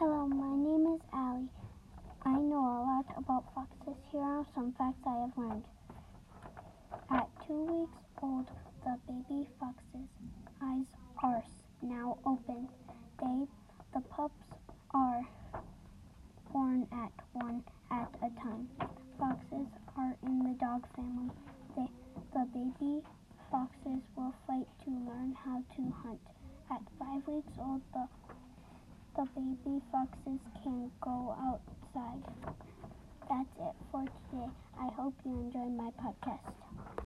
Hello, my name is Allie. I know a lot about foxes. Here are some facts I have learned. At two weeks old, the baby fox's eyes are now open. They, the pups are born at one at a time. Foxes are in the dog family. They, the baby foxes will fight to learn how to hunt. At five weeks old, the the baby foxes can go outside. That's it for today. I hope you enjoyed my podcast.